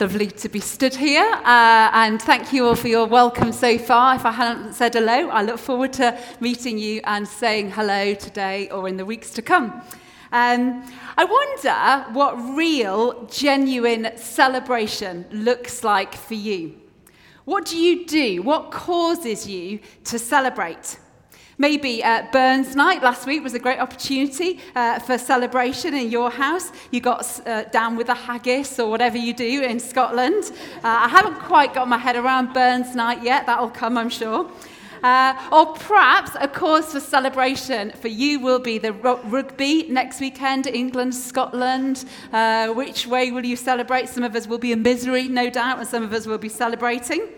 Lovely to be stood here, uh, and thank you all for your welcome so far. If I hadn't said hello, I look forward to meeting you and saying hello today or in the weeks to come. Um, I wonder what real, genuine celebration looks like for you. What do you do? What causes you to celebrate? Maybe uh, Burns Night last week was a great opportunity uh, for celebration in your house. You got uh, down with the haggis or whatever you do in Scotland. Uh, I haven't quite got my head around Burns Night yet. That'll come, I'm sure. Uh, or perhaps a cause for celebration for you will be the rugby next weekend, England, Scotland. Uh, which way will you celebrate? Some of us will be in misery, no doubt, and some of us will be celebrating.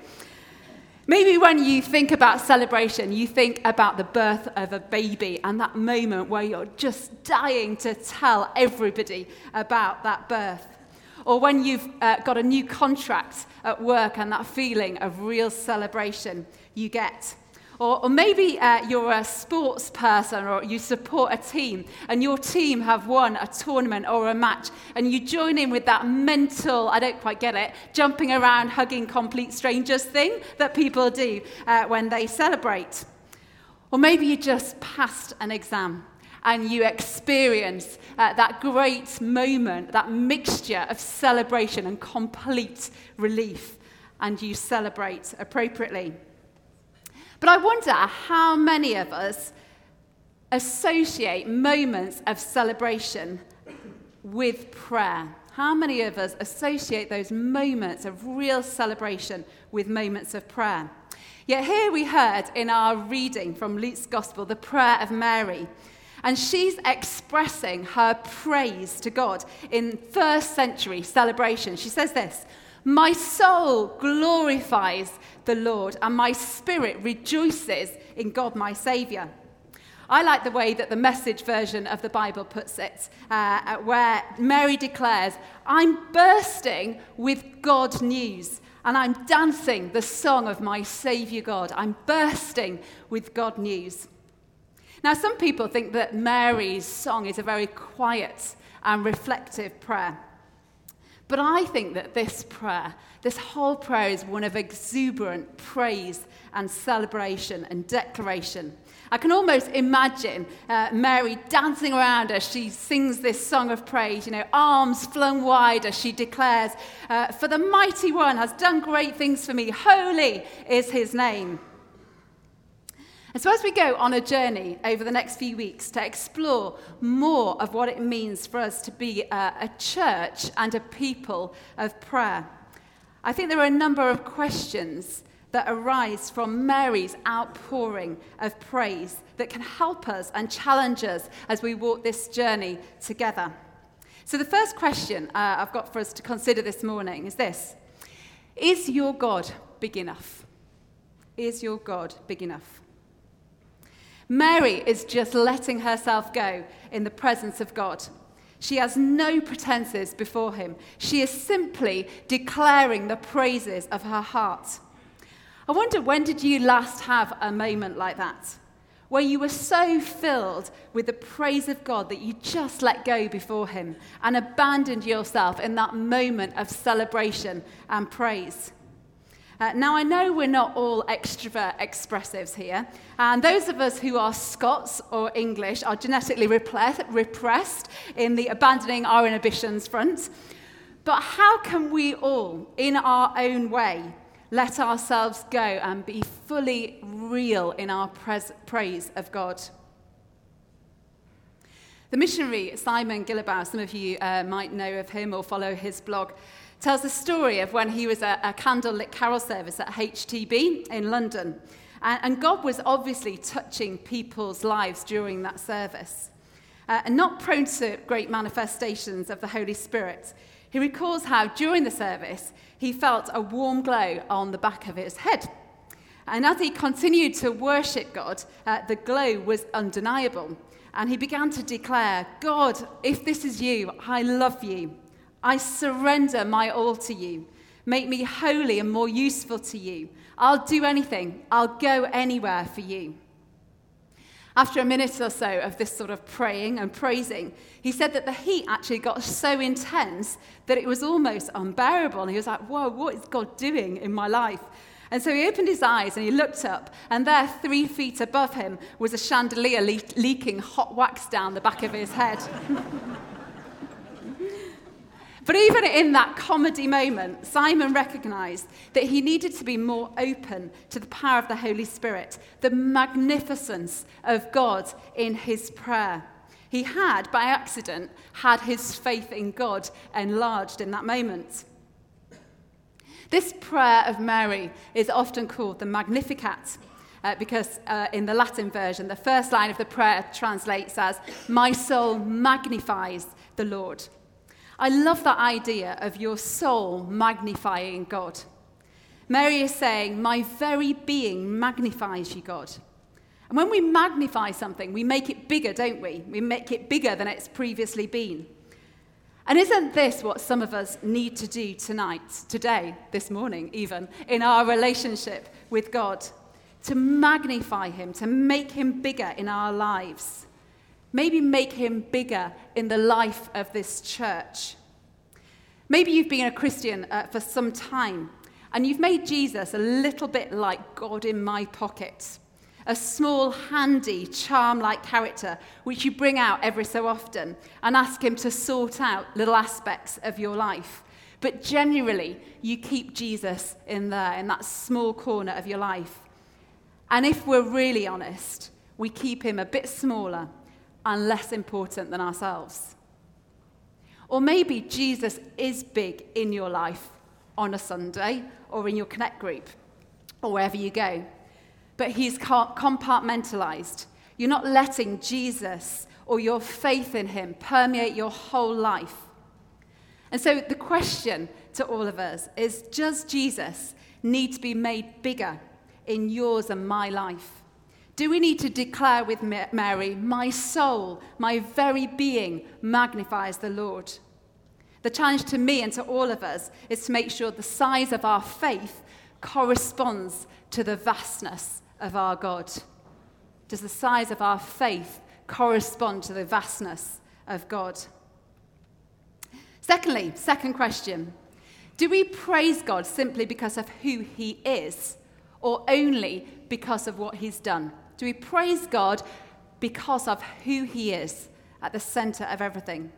Maybe when you think about celebration, you think about the birth of a baby and that moment where you're just dying to tell everybody about that birth. Or when you've uh, got a new contract at work and that feeling of real celebration you get. Or, or maybe uh, you're a sports person or you support a team and your team have won a tournament or a match and you join in with that mental, I don't quite get it, jumping around, hugging complete strangers thing that people do uh, when they celebrate. Or maybe you just passed an exam and you experience uh, that great moment, that mixture of celebration and complete relief, and you celebrate appropriately. But I wonder how many of us associate moments of celebration with prayer. How many of us associate those moments of real celebration with moments of prayer? Yet here we heard in our reading from Luke's Gospel the prayer of Mary. And she's expressing her praise to God in first century celebration. She says this My soul glorifies the Lord, and my spirit rejoices in God my Saviour. I like the way that the message version of the Bible puts it, uh, where Mary declares, I'm bursting with God news and I'm dancing the song of my Saviour God. I'm bursting with God news. Now, some people think that Mary's song is a very quiet and reflective prayer. But I think that this prayer, this whole prayer, is one of exuberant praise and celebration and declaration. I can almost imagine uh, Mary dancing around as she sings this song of praise, you know, arms flung wide as she declares, uh, For the mighty one has done great things for me. Holy is his name. And so, as we go on a journey over the next few weeks to explore more of what it means for us to be a, a, church and a people of prayer, I think there are a number of questions that arise from Mary's outpouring of praise that can help us and challenge us as we walk this journey together. So, the first question uh, I've got for us to consider this morning is this Is your God big enough? Is your God big enough? Mary is just letting herself go in the presence of God. She has no pretenses before him. She is simply declaring the praises of her heart. I wonder when did you last have a moment like that? Where you were so filled with the praise of God that you just let go before Him and abandoned yourself in that moment of celebration and praise. Uh, now, I know we're not all extrovert expressives here, and those of us who are Scots or English are genetically repressed in the abandoning our inhibitions front. But how can we all, in our own way, let ourselves go and be fully real in our praise of God? The missionary Simon Guillebaud, some of you uh, might know of him or follow his blog, tells the story of when he was at a candlelit carol service at HTB in London. And, and God was obviously touching people's lives during that service. Uh, and not prone to great manifestations of the Holy Spirit, he recalls how during the service he felt a warm glow on the back of his head. And as he continued to worship God, uh, the glow was undeniable. And he began to declare, God, if this is you, I love you. I surrender my all to you. Make me holy and more useful to you. I'll do anything, I'll go anywhere for you. After a minute or so of this sort of praying and praising, he said that the heat actually got so intense that it was almost unbearable. And he was like, Whoa, what is God doing in my life? And so he opened his eyes and he looked up, and there, three feet above him, was a chandelier le- leaking hot wax down the back of his head. But even in that comedy moment, Simon recognized that he needed to be more open to the power of the Holy Spirit, the magnificence of God in his prayer. He had, by accident, had his faith in God enlarged in that moment. This prayer of Mary is often called the Magnificat. Uh, because uh, in the Latin version, the first line of the prayer translates as, My soul magnifies the Lord. I love that idea of your soul magnifying God. Mary is saying, My very being magnifies you, God. And when we magnify something, we make it bigger, don't we? We make it bigger than it's previously been. And isn't this what some of us need to do tonight, today, this morning, even, in our relationship with God? To magnify Him, to make Him bigger in our lives. Maybe make him bigger in the life of this church. Maybe you've been a Christian uh, for some time and you've made Jesus a little bit like God in my pocket, a small, handy, charm like character which you bring out every so often and ask him to sort out little aspects of your life. But generally, you keep Jesus in there, in that small corner of your life. And if we're really honest, we keep him a bit smaller and less important than ourselves. Or maybe Jesus is big in your life on a Sunday or in your Connect group or wherever you go, but he's compartmentalized. You're not letting Jesus or your faith in him permeate your whole life. And so the question to all of us is Does Jesus need to be made bigger in yours and my life? Do we need to declare with Mary, My soul, my very being magnifies the Lord? The challenge to me and to all of us is to make sure the size of our faith corresponds to the vastness of our God. Does the size of our faith correspond to the vastness of God? Secondly, second question Do we praise God simply because of who He is or only because of what He's done? Do we praise God because of who He is at the center of everything?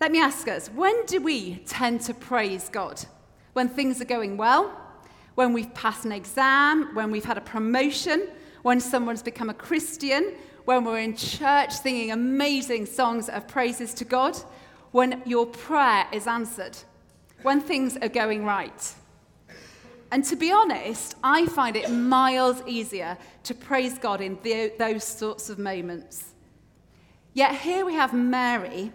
Let me ask us when do we tend to praise God? When things are going well? When we've passed an exam? When we've had a promotion? When someone's become a Christian? When we're in church singing amazing songs of praises to God? When your prayer is answered? When things are going right? And to be honest, I find it miles easier to praise God in the, those sorts of moments. Yet here we have Mary,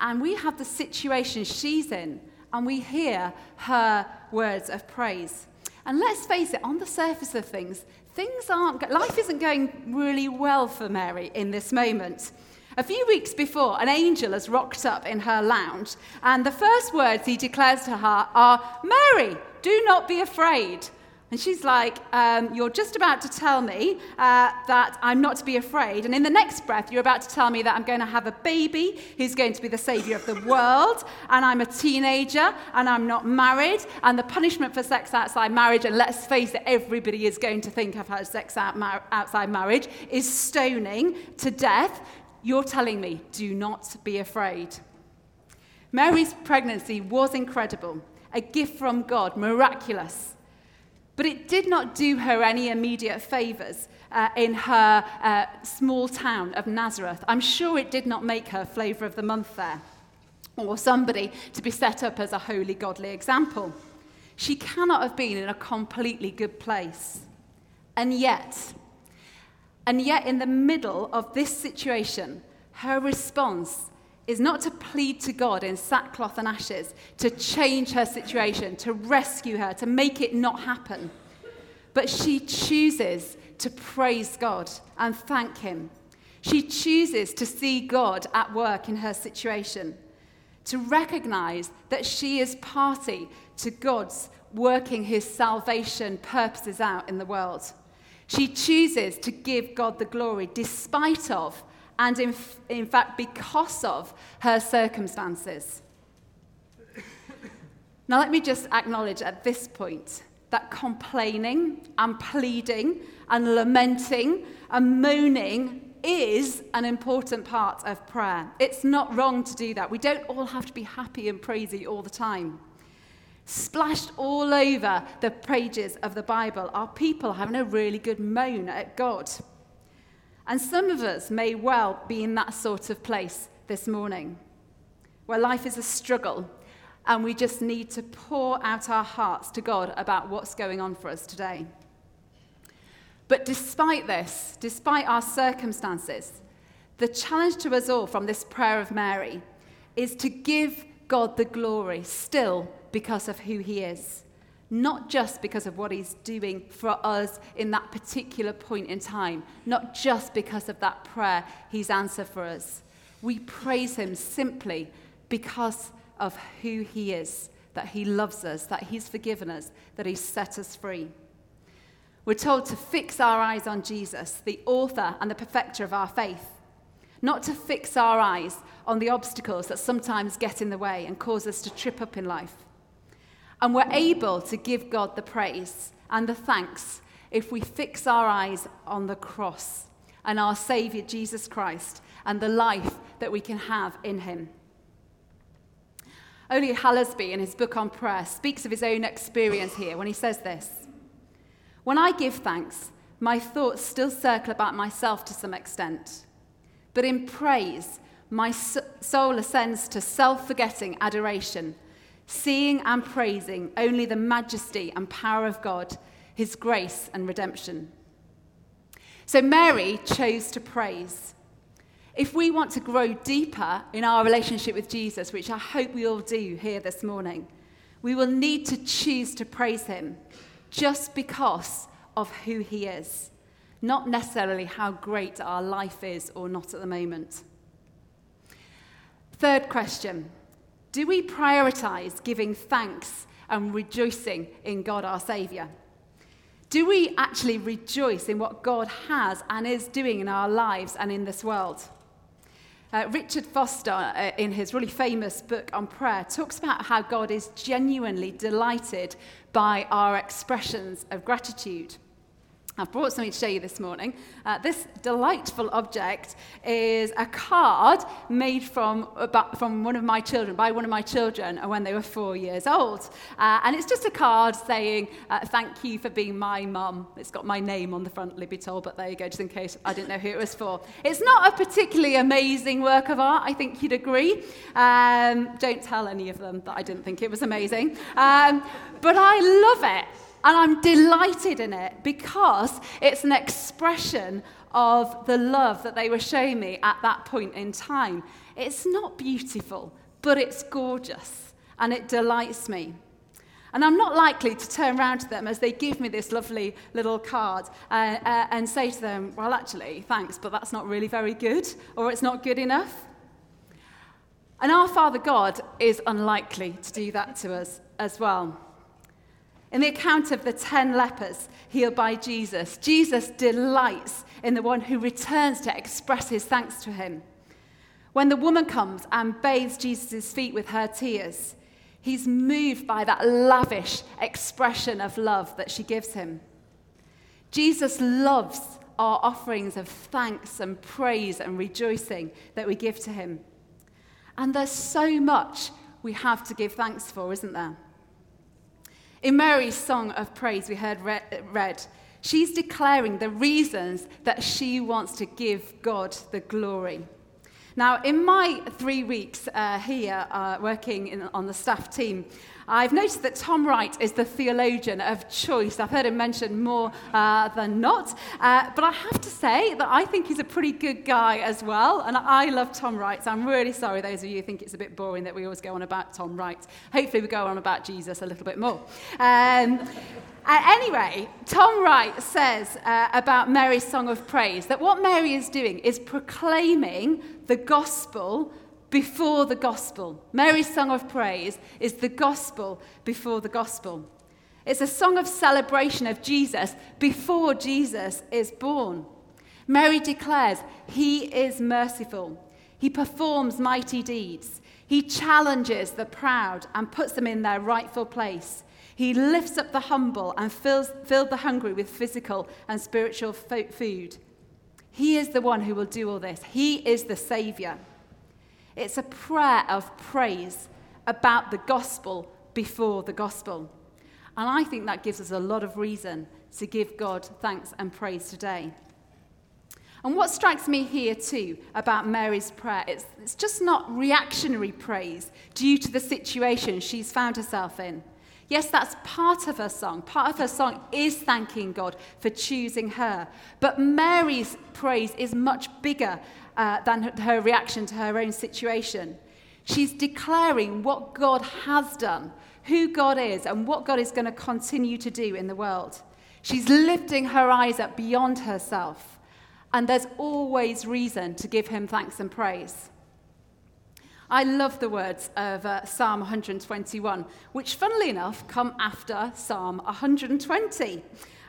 and we have the situation she's in, and we hear her words of praise. And let's face it, on the surface of things, things aren't, life isn't going really well for Mary in this moment. A few weeks before, an angel has rocked up in her lounge, and the first words he declares to her are, Mary, do not be afraid. And she's like, um, You're just about to tell me uh, that I'm not to be afraid. And in the next breath, you're about to tell me that I'm going to have a baby who's going to be the savior of the world. And I'm a teenager and I'm not married. And the punishment for sex outside marriage, and let's face it, everybody is going to think I've had sex out mar- outside marriage, is stoning to death. You're telling me, do not be afraid. Mary's pregnancy was incredible a gift from God, miraculous. But it did not do her any immediate favors uh, in her uh, small town of Nazareth. I'm sure it did not make her flavor of the month there, or somebody to be set up as a holy, godly example. She cannot have been in a completely good place. And yet, and yet, in the middle of this situation, her response is not to plead to God in sackcloth and ashes, to change her situation, to rescue her, to make it not happen. But she chooses to praise God and thank Him. She chooses to see God at work in her situation, to recognize that she is party to God's working His salvation purposes out in the world. She chooses to give God the glory despite of, and in, in fact, because of her circumstances. Now, let me just acknowledge at this point that complaining and pleading and lamenting and moaning is an important part of prayer. It's not wrong to do that. We don't all have to be happy and praisy all the time splashed all over the pages of the Bible are people having a really good moan at God. And some of us may well be in that sort of place this morning, where life is a struggle and we just need to pour out our hearts to God about what's going on for us today. But despite this, despite our circumstances, the challenge to us all from this prayer of Mary is to give God the glory still because of who he is, not just because of what he's doing for us in that particular point in time, not just because of that prayer he's answered for us. We praise him simply because of who he is, that he loves us, that he's forgiven us, that he's set us free. We're told to fix our eyes on Jesus, the author and the perfecter of our faith, not to fix our eyes on the obstacles that sometimes get in the way and cause us to trip up in life. And we're able to give God the praise and the thanks if we fix our eyes on the cross and our Saviour, Jesus Christ, and the life that we can have in Him. Ole Hallesby, in his book on prayer, speaks of his own experience here when he says this When I give thanks, my thoughts still circle about myself to some extent. But in praise, my soul ascends to self forgetting adoration seeing and praising only the majesty and power of God, his grace and redemption. So Mary chose to praise. If we want to grow deeper in our relationship with Jesus, which I hope we all do here this morning, we will need to choose to praise him just because of who he is, not necessarily how great our life is or not at the moment. Third question do we prioritize giving thanks and rejoicing in God our Saviour? Do we actually rejoice in what God has and is doing in our lives and in this world? Uh, Richard Foster, uh, in his really famous book on prayer, talks about how God is genuinely delighted by our expressions of gratitude. I've brought something to show you this morning. Uh, this delightful object is a card made from, from one of my children, by one of my children when they were four years old. Uh, and it's just a card saying, uh, Thank you for being my mum. It's got my name on the front, Libby told, but there you go, just in case I didn't know who it was for. It's not a particularly amazing work of art, I think you'd agree. Um, don't tell any of them that I didn't think it was amazing. Um, but I love it. And I'm delighted in it because it's an expression of the love that they were showing me at that point in time. It's not beautiful, but it's gorgeous and it delights me. And I'm not likely to turn around to them as they give me this lovely little card uh, uh, and say to them, Well, actually, thanks, but that's not really very good, or it's not good enough. And our Father God is unlikely to do that to us as well. In the account of the ten lepers healed by Jesus, Jesus delights in the one who returns to express his thanks to him. When the woman comes and bathes Jesus' feet with her tears, he's moved by that lavish expression of love that she gives him. Jesus loves our offerings of thanks and praise and rejoicing that we give to him. And there's so much we have to give thanks for, isn't there? In Mary's song of praise, we heard read, she's declaring the reasons that she wants to give God the glory. Now, in my three weeks uh, here uh, working in, on the staff team, I've noticed that Tom Wright is the theologian of choice. I've heard him mentioned more uh, than not. Uh, but I have to say that I think he's a pretty good guy as well. And I love Tom Wright. So I'm really sorry, those of you who think it's a bit boring that we always go on about Tom Wright. Hopefully, we go on about Jesus a little bit more. Um, anyway, Tom Wright says uh, about Mary's song of praise that what Mary is doing is proclaiming the gospel before the gospel. Mary's song of praise is the gospel before the gospel. It's a song of celebration of Jesus before Jesus is born. Mary declares, He is merciful. He performs mighty deeds. He challenges the proud and puts them in their rightful place. He lifts up the humble and fills, fills the hungry with physical and spiritual food. He is the one who will do all this. He is the Saviour. It's a prayer of praise about the gospel before the gospel. And I think that gives us a lot of reason to give God thanks and praise today. And what strikes me here too about Mary's prayer, it's, it's just not reactionary praise due to the situation she's found herself in. Yes, that's part of her song. Part of her song is thanking God for choosing her. But Mary's praise is much bigger uh, than her reaction to her own situation. She's declaring what God has done, who God is, and what God is going to continue to do in the world. She's lifting her eyes up beyond herself, and there's always reason to give him thanks and praise. I love the words of uh, Psalm 121, which, funnily enough, come after Psalm 120.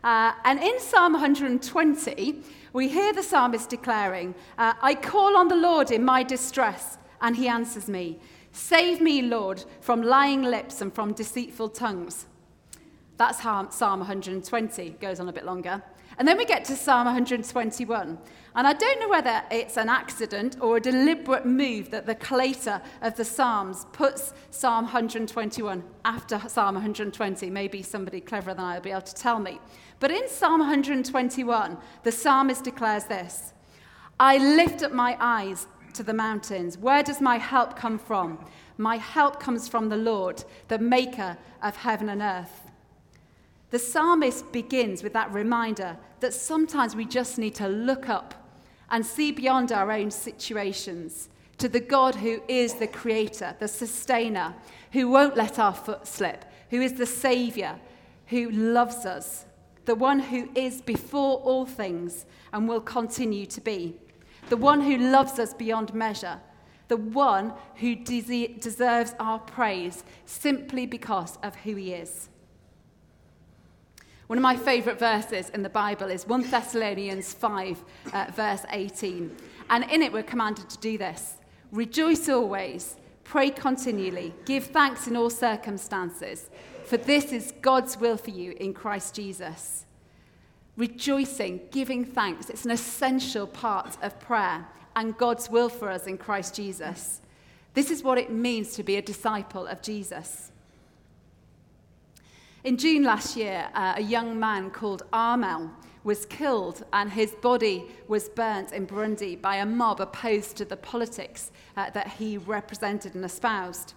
Uh, and in Psalm 120, we hear the psalmist declaring, uh, I call on the Lord in my distress, and he answers me. Save me, Lord, from lying lips and from deceitful tongues. That's how Psalm 120, goes on a bit longer. And then we get to Psalm 121. And I don't know whether it's an accident or a deliberate move that the collator of the Psalms puts Psalm 121 after Psalm 120. Maybe somebody cleverer than I will be able to tell me. But in Psalm 121, the psalmist declares this I lift up my eyes to the mountains. Where does my help come from? My help comes from the Lord, the maker of heaven and earth. The psalmist begins with that reminder that sometimes we just need to look up and see beyond our own situations to the God who is the creator, the sustainer, who won't let our foot slip, who is the savior, who loves us, the one who is before all things and will continue to be, the one who loves us beyond measure, the one who de- deserves our praise simply because of who he is. One of my favourite verses in the Bible is 1 Thessalonians 5, uh, verse 18. And in it, we're commanded to do this Rejoice always, pray continually, give thanks in all circumstances, for this is God's will for you in Christ Jesus. Rejoicing, giving thanks, it's an essential part of prayer and God's will for us in Christ Jesus. This is what it means to be a disciple of Jesus. In June last year, uh, a young man called Armel was killed and his body was burnt in Burundi by a mob opposed to the politics uh, that he represented and espoused.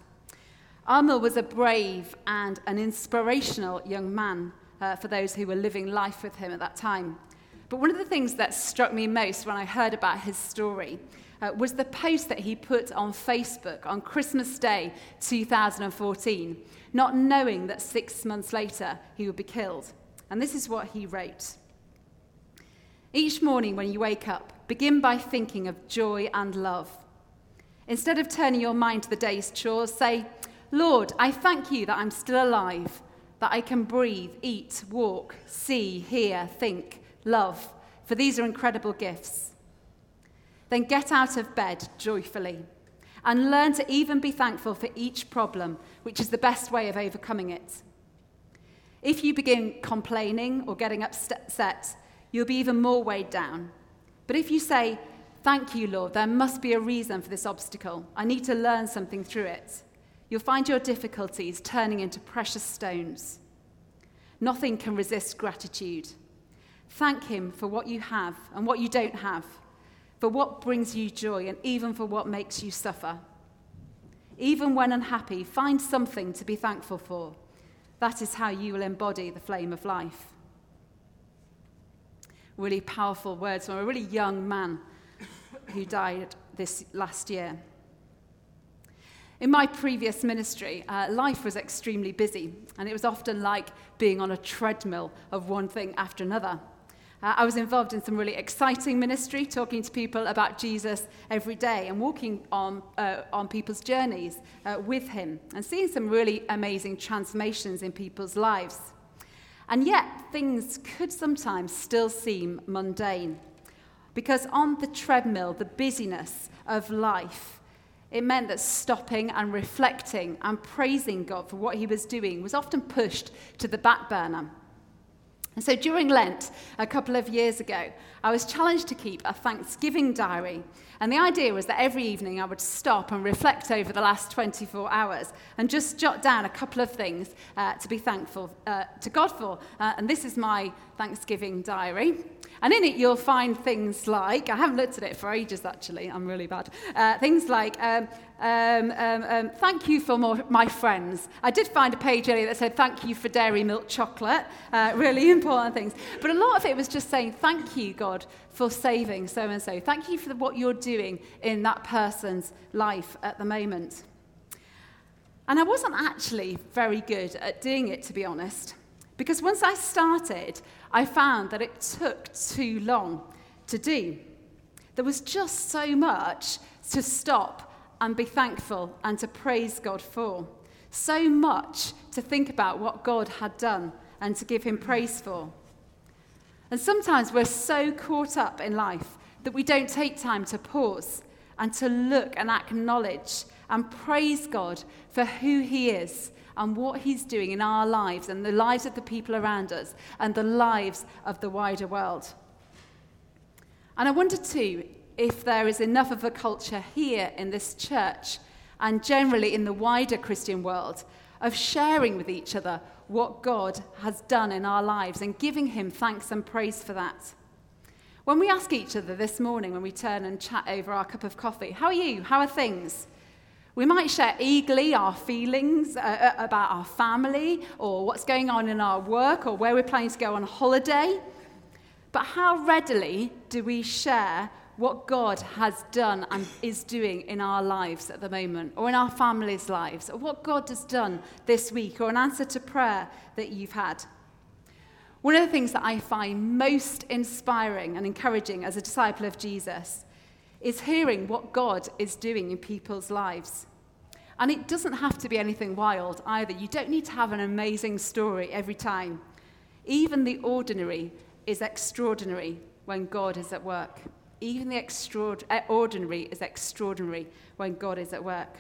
Armel was a brave and an inspirational young man uh, for those who were living life with him at that time. But one of the things that struck me most when I heard about his story uh, was the post that he put on Facebook on Christmas Day 2014, not knowing that six months later he would be killed. And this is what he wrote Each morning when you wake up, begin by thinking of joy and love. Instead of turning your mind to the day's chores, say, Lord, I thank you that I'm still alive, that I can breathe, eat, walk, see, hear, think, love, for these are incredible gifts. Then get out of bed joyfully and learn to even be thankful for each problem, which is the best way of overcoming it. If you begin complaining or getting upset, you'll be even more weighed down. But if you say, Thank you, Lord, there must be a reason for this obstacle, I need to learn something through it, you'll find your difficulties turning into precious stones. Nothing can resist gratitude. Thank Him for what you have and what you don't have for what brings you joy and even for what makes you suffer. Even when unhappy, find something to be thankful for. That is how you will embody the flame of life. Really powerful words from a really young man who died this last year. In my previous ministry, uh, life was extremely busy, and it was often like being on a treadmill of one thing after another. Uh, I was involved in some really exciting ministry, talking to people about Jesus every day and walking on, uh, on people's journeys uh, with him and seeing some really amazing transformations in people's lives. And yet, things could sometimes still seem mundane. Because on the treadmill, the busyness of life, it meant that stopping and reflecting and praising God for what he was doing was often pushed to the back burner. And so during Lent, a couple of years ago, I was challenged to keep a Thanksgiving diary. And the idea was that every evening I would stop and reflect over the last 24 hours and just jot down a couple of things uh, to be thankful uh, to God for. Uh, and this is my Thanksgiving diary. And in it, you'll find things like, I haven't looked at it for ages actually, I'm really bad. Uh, things like, um, um, um, um, thank you for more, my friends. I did find a page earlier that said, thank you for dairy milk chocolate. Uh, really important things. But a lot of it was just saying, thank you, God, for saving so and so. Thank you for what you're doing in that person's life at the moment. And I wasn't actually very good at doing it, to be honest. Because once I started, I found that it took too long to do. There was just so much to stop and be thankful and to praise God for. So much to think about what God had done and to give Him praise for. And sometimes we're so caught up in life that we don't take time to pause and to look and acknowledge and praise God for who He is and what He's doing in our lives and the lives of the people around us and the lives of the wider world. And I wonder too if there is enough of a culture here in this church and generally in the wider Christian world of sharing with each other what God has done in our lives and giving Him thanks and praise for that. When we ask each other this morning, when we turn and chat over our cup of coffee, how are you? How are things? We might share eagerly our feelings uh, uh, about our family or what's going on in our work or where we're planning to go on holiday. But how readily do we share what God has done and is doing in our lives at the moment, or in our families' lives, or what God has done this week, or an answer to prayer that you've had? One of the things that I find most inspiring and encouraging as a disciple of Jesus is hearing what God is doing in people's lives. And it doesn't have to be anything wild either. You don't need to have an amazing story every time. Even the ordinary is extraordinary when God is at work. Even the eh, ordinary is extraordinary when God is at work.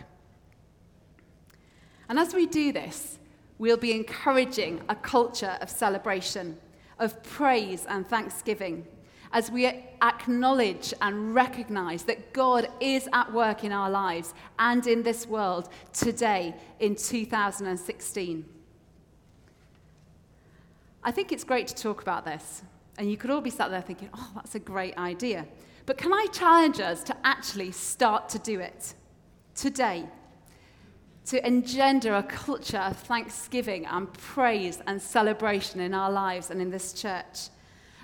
And as we do this, we'll be encouraging a culture of celebration, of praise and thanksgiving as we acknowledge and recognize that God is at work in our lives and in this world today in 2016. I think it's great to talk about this, and you could all be sat there thinking, oh, that's a great idea. But can I challenge us to actually start to do it today? To engender a culture of thanksgiving and praise and celebration in our lives and in this church.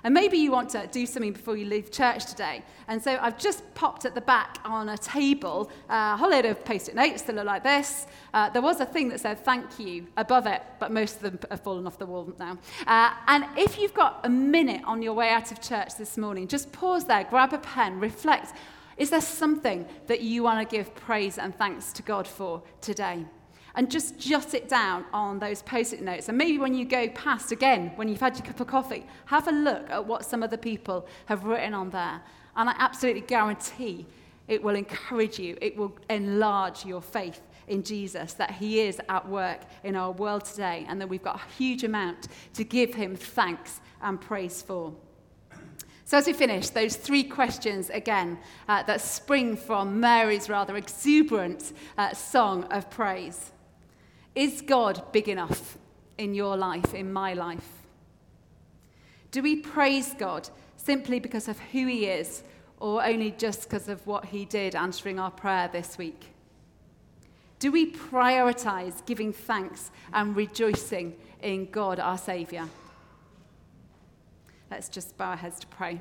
And maybe you want to do something before you leave church today. And so I've just popped at the back on a table uh, a whole load of post it notes that look like this. Uh, there was a thing that said thank you above it, but most of them have fallen off the wall now. Uh, and if you've got a minute on your way out of church this morning, just pause there, grab a pen, reflect. Is there something that you want to give praise and thanks to God for today? And just jot it down on those post it notes. And maybe when you go past again, when you've had your cup of coffee, have a look at what some other people have written on there. And I absolutely guarantee it will encourage you, it will enlarge your faith in Jesus, that He is at work in our world today, and that we've got a huge amount to give Him thanks and praise for. So, as we finish, those three questions again uh, that spring from Mary's rather exuberant uh, song of praise. Is God big enough in your life, in my life? Do we praise God simply because of who He is, or only just because of what He did answering our prayer this week? Do we prioritize giving thanks and rejoicing in God, our Saviour? Let's just bow our heads to pray.